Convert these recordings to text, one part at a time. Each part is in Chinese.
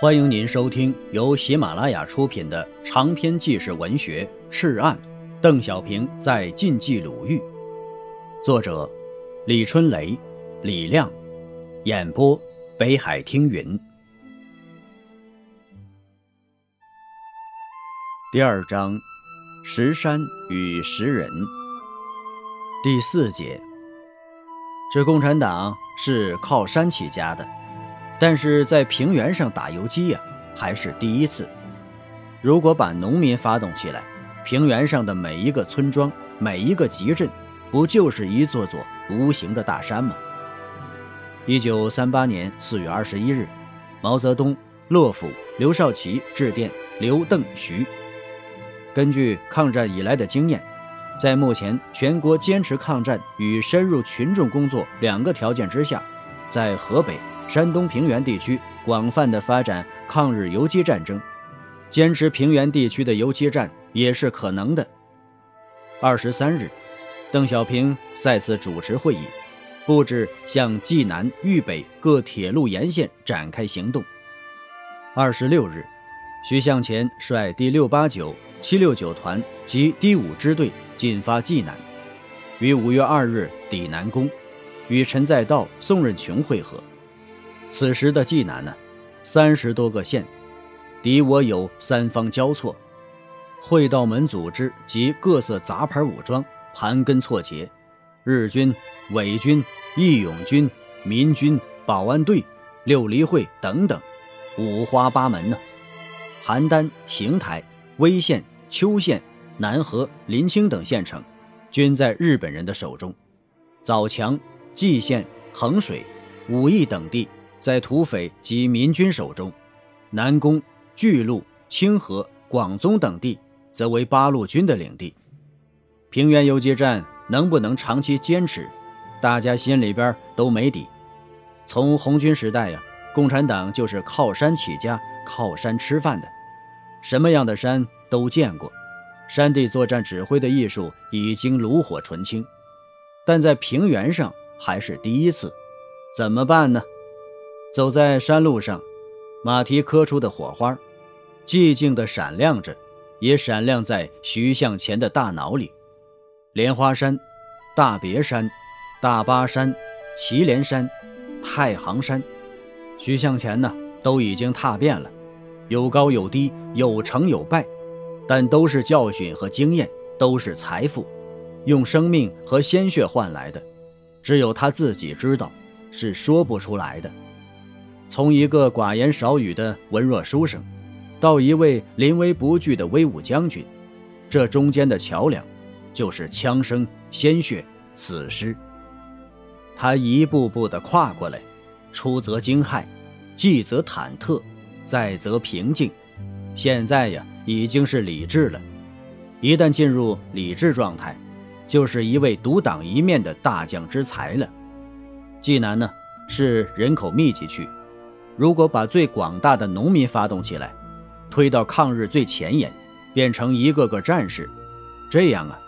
欢迎您收听由喜马拉雅出品的长篇纪实文学《赤案》，邓小平在晋冀鲁豫，作者李春雷、李亮，演播北海听云。第二章：石山与石人。第四节：这共产党是靠山起家的。但是在平原上打游击呀，还是第一次。如果把农民发动起来，平原上的每一个村庄、每一个集镇，不就是一座座无形的大山吗？一九三八年四月二十一日，毛泽东、洛甫、刘少奇致电刘、邓、徐。根据抗战以来的经验，在目前全国坚持抗战与深入群众工作两个条件之下，在河北。山东平原地区广泛的发展抗日游击战争，坚持平原地区的游击战也是可能的。二十三日，邓小平再次主持会议，布置向冀南、豫北各铁路沿线展开行动。二十六日，徐向前率第六八九、七六九团及第五支队进发冀南，于五月二日抵南宫，与陈再道、宋任穷会合。此时的济南呢，三十多个县，敌我有三方交错，会道门组织及各色杂牌武装盘根错节，日军、伪军、义勇军、民军、保安队、六离会等等，五花八门呢。邯郸、邢台、威县、邱县、南河、临清等县城，均在日本人的手中。枣强、蓟县、衡水、武义等地。在土匪及民军手中，南宫、巨鹿、清河、广宗等地则为八路军的领地。平原游击战能不能长期坚持，大家心里边都没底。从红军时代呀，共产党就是靠山起家、靠山吃饭的，什么样的山都见过，山地作战指挥的艺术已经炉火纯青，但在平原上还是第一次，怎么办呢？走在山路上，马蹄磕出的火花，寂静地闪亮着，也闪亮在徐向前的大脑里。莲花山、大别山、大巴山、祁连山、太行山，徐向前呢都已经踏遍了，有高有低，有成有败，但都是教训和经验，都是财富，用生命和鲜血换来的，只有他自己知道，是说不出来的。从一个寡言少语的文弱书生，到一位临危不惧的威武将军，这中间的桥梁，就是枪声、鲜血、死尸。他一步步地跨过来，出则惊骇，继则忐忑，再则平静。现在呀，已经是理智了。一旦进入理智状态，就是一位独当一面的大将之才了。济南呢，是人口密集区。如果把最广大的农民发动起来，推到抗日最前沿，变成一个个战士，这样啊，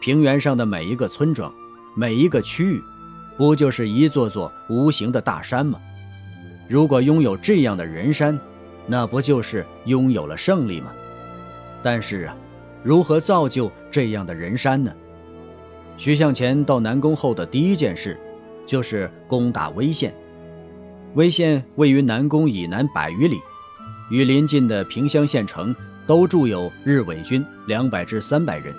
平原上的每一个村庄，每一个区域，不就是一座座无形的大山吗？如果拥有这样的人山，那不就是拥有了胜利吗？但是啊，如何造就这样的人山呢？徐向前到南宫后的第一件事，就是攻打威县。威县位于南宫以南百余里，与邻近的萍乡县城都驻有日伪军两百至三百人。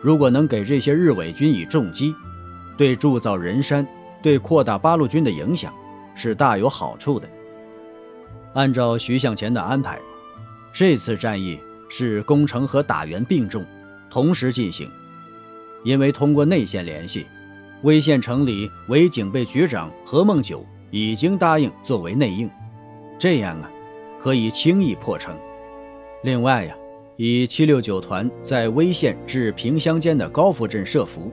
如果能给这些日伪军以重击，对铸造人山、对扩大八路军的影响是大有好处的。按照徐向前的安排，这次战役是攻城和打援并重，同时进行。因为通过内线联系，威县城里伪警备局长何梦九。已经答应作为内应，这样啊，可以轻易破城。另外呀，以七六九团在威县至萍乡间的高福镇设伏，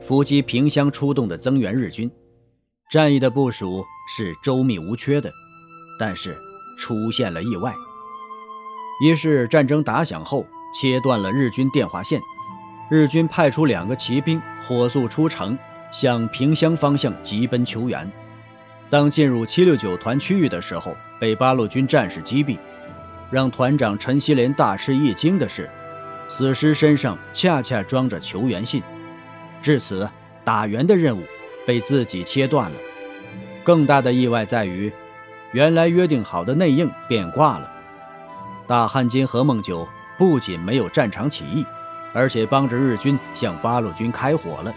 伏击萍乡出动的增援日军。战役的部署是周密无缺的，但是出现了意外。一是战争打响后切断了日军电话线，日军派出两个骑兵火速出城，向萍乡方向急奔求援。当进入七六九团区域的时候，被八路军战士击毙。让团长陈锡联大吃一惊的是，死尸身上恰恰装着求援信。至此，打援的任务被自己切断了。更大的意外在于，原来约定好的内应变卦了。大汉奸何梦九不仅没有战场起义，而且帮着日军向八路军开火了。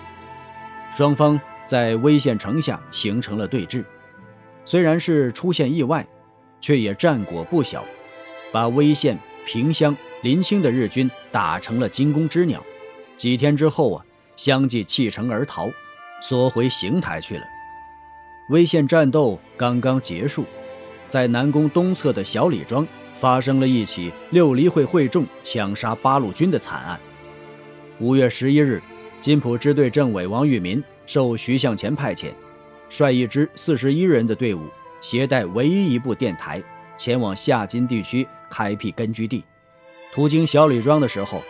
双方在威县城下形成了对峙，虽然是出现意外，却也战果不小，把威县、平乡、临清的日军打成了惊弓之鸟。几天之后啊，相继弃城而逃，缩回邢台去了。威县战斗刚刚结束，在南宫东侧的小李庄发生了一起六离会会众枪杀八路军的惨案。五月十一日。金浦支队政委王玉民受徐向前派遣，率一支四十一人的队伍，携带唯一一部电台，前往下金地区开辟根据地。途经小李庄的时候，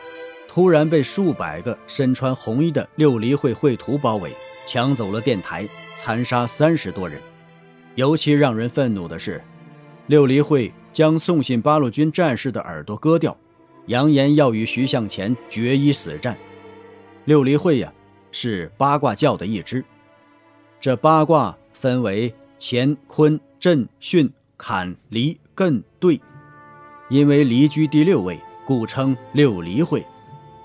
突然被数百个身穿红衣的六离会会徒包围，抢走了电台，残杀三十多人。尤其让人愤怒的是，六离会将送信八路军战士的耳朵割掉，扬言要与徐向前决一死战。六离会呀，是八卦教的一支。这八卦分为乾、坤、震、巽、坎、离、艮、兑。因为离居第六位，故称六离会。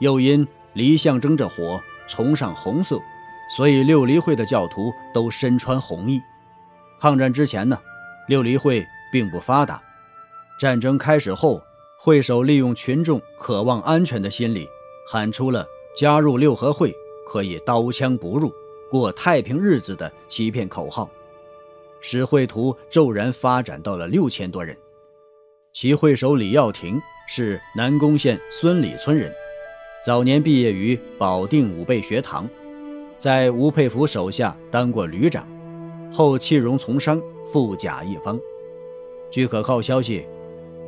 又因离象征着火，崇尚红色，所以六离会的教徒都身穿红衣。抗战之前呢，六离会并不发达。战争开始后，会首利用群众渴望安全的心理，喊出了。加入六合会可以刀枪不入，过太平日子的欺骗口号，使会徒骤然发展到了六千多人。其会首李耀庭是南宫县孙李村人，早年毕业于保定武备学堂，在吴佩孚手下当过旅长，后弃戎从商，富甲一方。据可靠消息，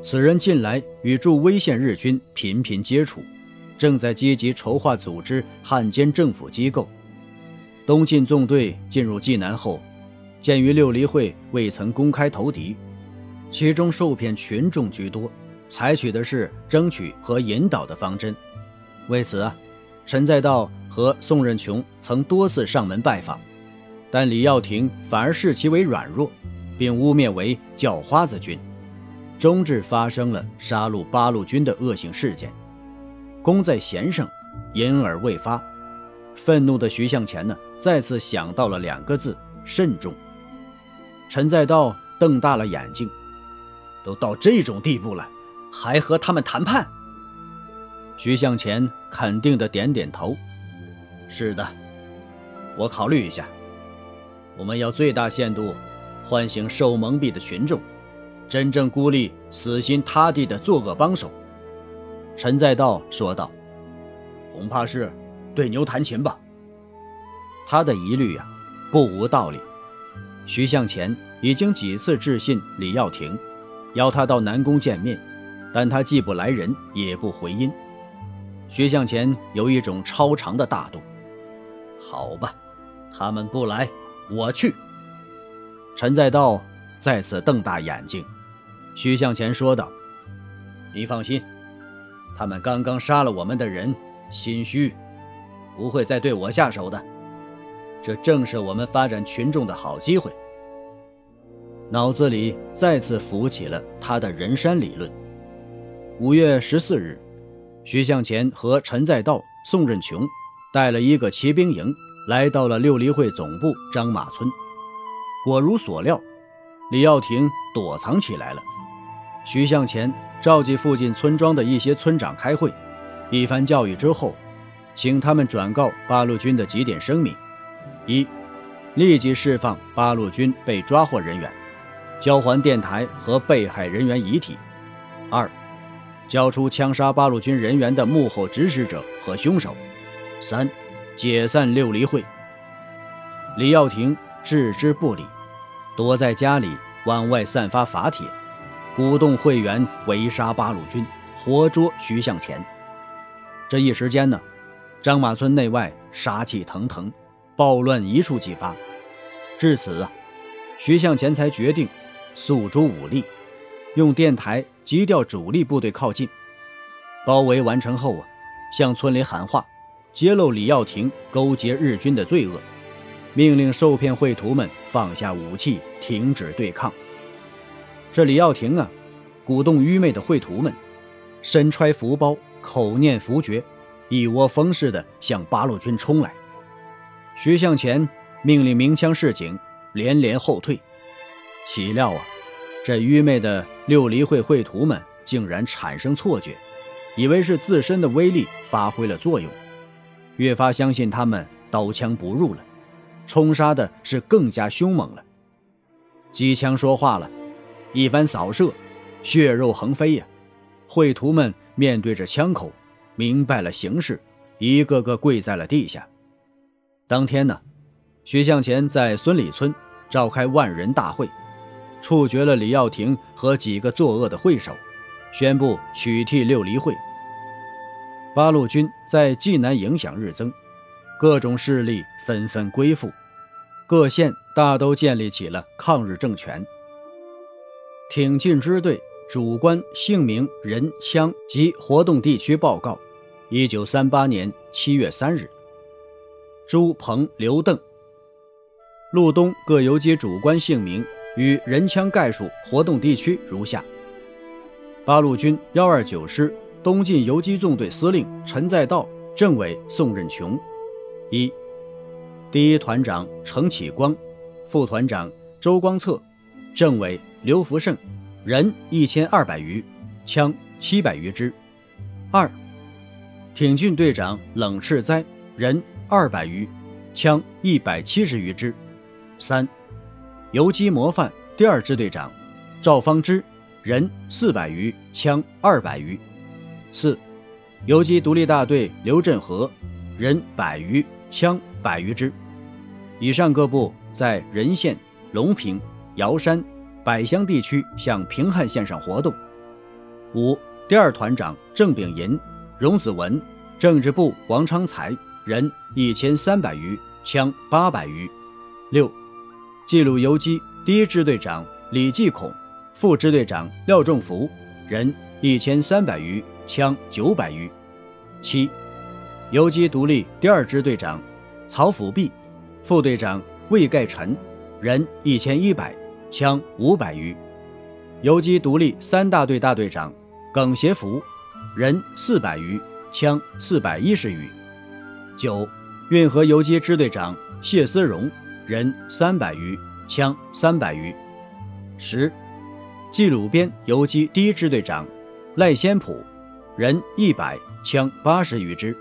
此人近来与驻威县日军频频接触。正在积极筹划组织汉奸政府机构。东晋纵队进入济南后，鉴于六离会未曾公开投敌，其中受骗群众居多，采取的是争取和引导的方针。为此啊，陈再道和宋任穷曾多次上门拜访，但李耀庭反而视其为软弱，并污蔑为叫花子军，终至发生了杀戮八路军的恶性事件。功在弦上，因而未发。愤怒的徐向前呢，再次想到了两个字：慎重。陈再道瞪大了眼睛，都到这种地步了，还和他们谈判？徐向前肯定的点点头：“是的，我考虑一下。我们要最大限度唤醒受蒙蔽的群众，真正孤立死心塌地的作恶帮手。”陈再道说道：“恐怕是对牛弹琴吧。”他的疑虑呀，不无道理。徐向前已经几次致信李耀庭，邀他到南宫见面，但他既不来人，也不回音。徐向前有一种超常的大度。好吧，他们不来，我去。陈再道再次瞪大眼睛。徐向前说道：“你放心。”他们刚刚杀了我们的人，心虚，不会再对我下手的。这正是我们发展群众的好机会。脑子里再次浮起了他的人山理论。五月十四日，徐向前和陈再道、宋任穷带了一个骑兵营，来到了六黎会总部张马村。果如所料，李耀庭躲藏起来了。徐向前。召集附近村庄的一些村长开会，一番教育之后，请他们转告八路军的几点声明：一、立即释放八路军被抓获人员，交还电台和被害人员遗体；二、交出枪杀八路军人员的幕后指使者和凶手；三、解散六离会。李耀庭置之不理，躲在家里往外散发法帖。鼓动会员围杀八路军，活捉徐向前。这一时间呢，张马村内外杀气腾腾，暴乱一触即发。至此啊，徐向前才决定诉诸武力。用电台急调主力部队靠近。包围完成后啊，向村里喊话，揭露李耀庭勾结日军的罪恶，命令受骗会徒们放下武器，停止对抗。这李耀庭啊，鼓动愚昧的会徒们，身揣符包，口念符诀，一窝蜂似的向八路军冲来。徐向前命令鸣枪示警，连连后退。岂料啊，这愚昧的六离会会徒们竟然产生错觉。以为是自身的威力发挥了作用，越发相信他们刀枪不入了，冲杀的是更加凶猛了。机枪说话了，一番扫射，血肉横飞呀！会徒们面对着枪口，明白了形势，一个个跪在了地下。当天呢，徐向前在孙李村召开万人大会，处决了李耀庭和几个作恶的会首。宣布取缔六离会。八路军在济南影响日增，各种势力纷纷归附，各县大都建立起了抗日政权。挺进支队主官姓名、人、枪及活动地区报告。一九三八年七月三日，朱、彭、刘、邓、路东各游击主官姓名与人枪概述活动地区如下。八路军幺二九师东进游击纵队司令陈再道，政委宋任穷。一，第一团长程启光，副团长周光策，政委刘福胜，人一千二百余，枪七百余支。二，挺进队长冷赤哉，人二百余，枪一百七十余支。三，游击模范第二支队长赵方之。人四百余，枪二百余。四，游击独立大队刘振和，人百余，枪百余支。以上各部在任县、隆平、瑶山、百乡地区向平汉线上活动。五，第二团长郑炳银、荣子文，政治部王昌才，人一千三百余，枪八百余。六，冀鲁游击第一支队长李继孔。副支队长廖仲福，人一千三百余，枪九百余。七，游击独立第二支队长曹辅弼，副队长魏盖臣，人一千一百，枪五百余。游击独立三大队大队长耿协福，人四百余，枪四百一十余。九，运河游击支队长谢思荣，人三百余，枪三百余。十。冀鲁边游击第一支队长赖先普，人一百，枪八十余支。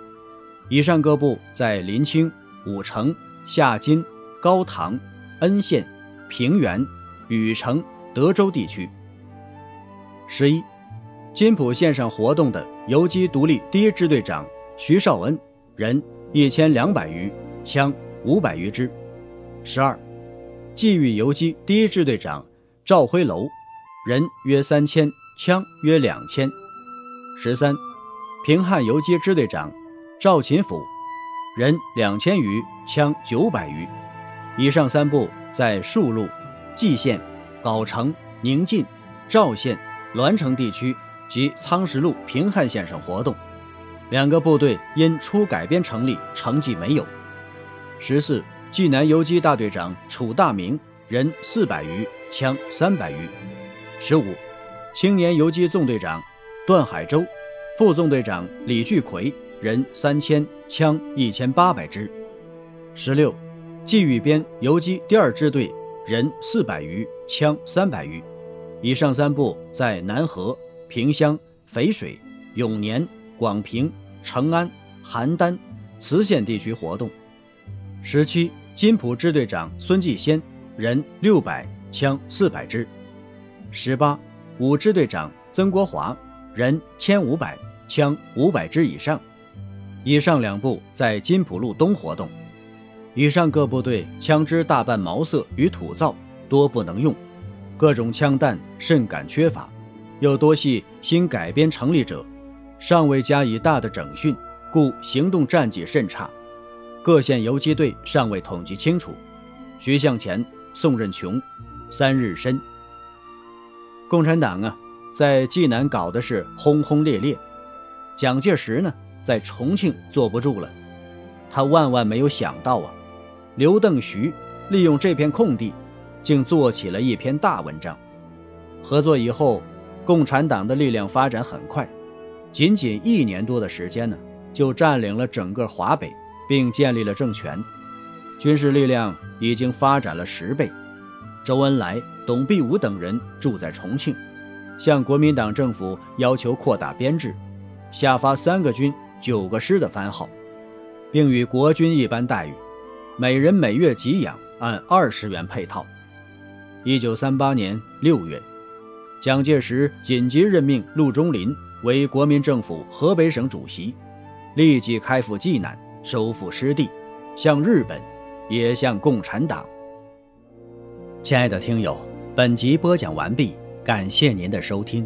以上各部在临清、武城、夏津、高唐、恩县、平原、禹城、德州地区。十一，金浦线上活动的游击独立第一支队长徐绍恩，人一千两百余，枪五百余支。十二，冀豫游击第一支队长赵辉楼。人约三千，枪约两千。十三，平汉游击支队长赵勤甫，人两千余，枪九百余。以上三部在戍路、蓟县、藁城、宁晋、赵县、栾城地区及苍石路平汉线上活动。两个部队因初改编成立，成绩没有。十四，济南游击大队长楚大明，人四百余，枪三百余。十五，青年游击纵队长段海洲，副纵队长李巨奎，人三千，枪一千八百支。十六，冀豫边游击第二支队，人四百余，枪三百余。以上三部在南河、萍乡、淝水、永年、广平、成安、邯郸、磁县地区活动。十七，金浦支队长孙继先，人六百，枪四百支。十八，五支队长曾国华，人千五百，枪五百支以上。以上两部在金浦路东活动。以上各部队枪支大半毛瑟与土造，多不能用，各种枪弹甚感缺乏，又多系新改编成立者，尚未加以大的整训，故行动战绩甚差。各县游击队尚未统计清楚。徐向前、宋任穷，三日申。共产党啊，在济南搞的是轰轰烈烈，蒋介石呢在重庆坐不住了，他万万没有想到啊，刘邓徐利用这片空地，竟做起了一篇大文章。合作以后，共产党的力量发展很快，仅仅一年多的时间呢，就占领了整个华北，并建立了政权，军事力量已经发展了十倍。周恩来、董必武等人住在重庆。向国民党政府要求扩大编制，下发三个军、九个师的番号，并与国军一般待遇，每人每月给养按二十元配套。一九三八年六月，蒋介石紧急任命陆中麟为国民政府河北省主席，立即开赴济南，收复失地，向日本，也向共产党。亲爱的听友，本集播讲完毕。感谢您的收听。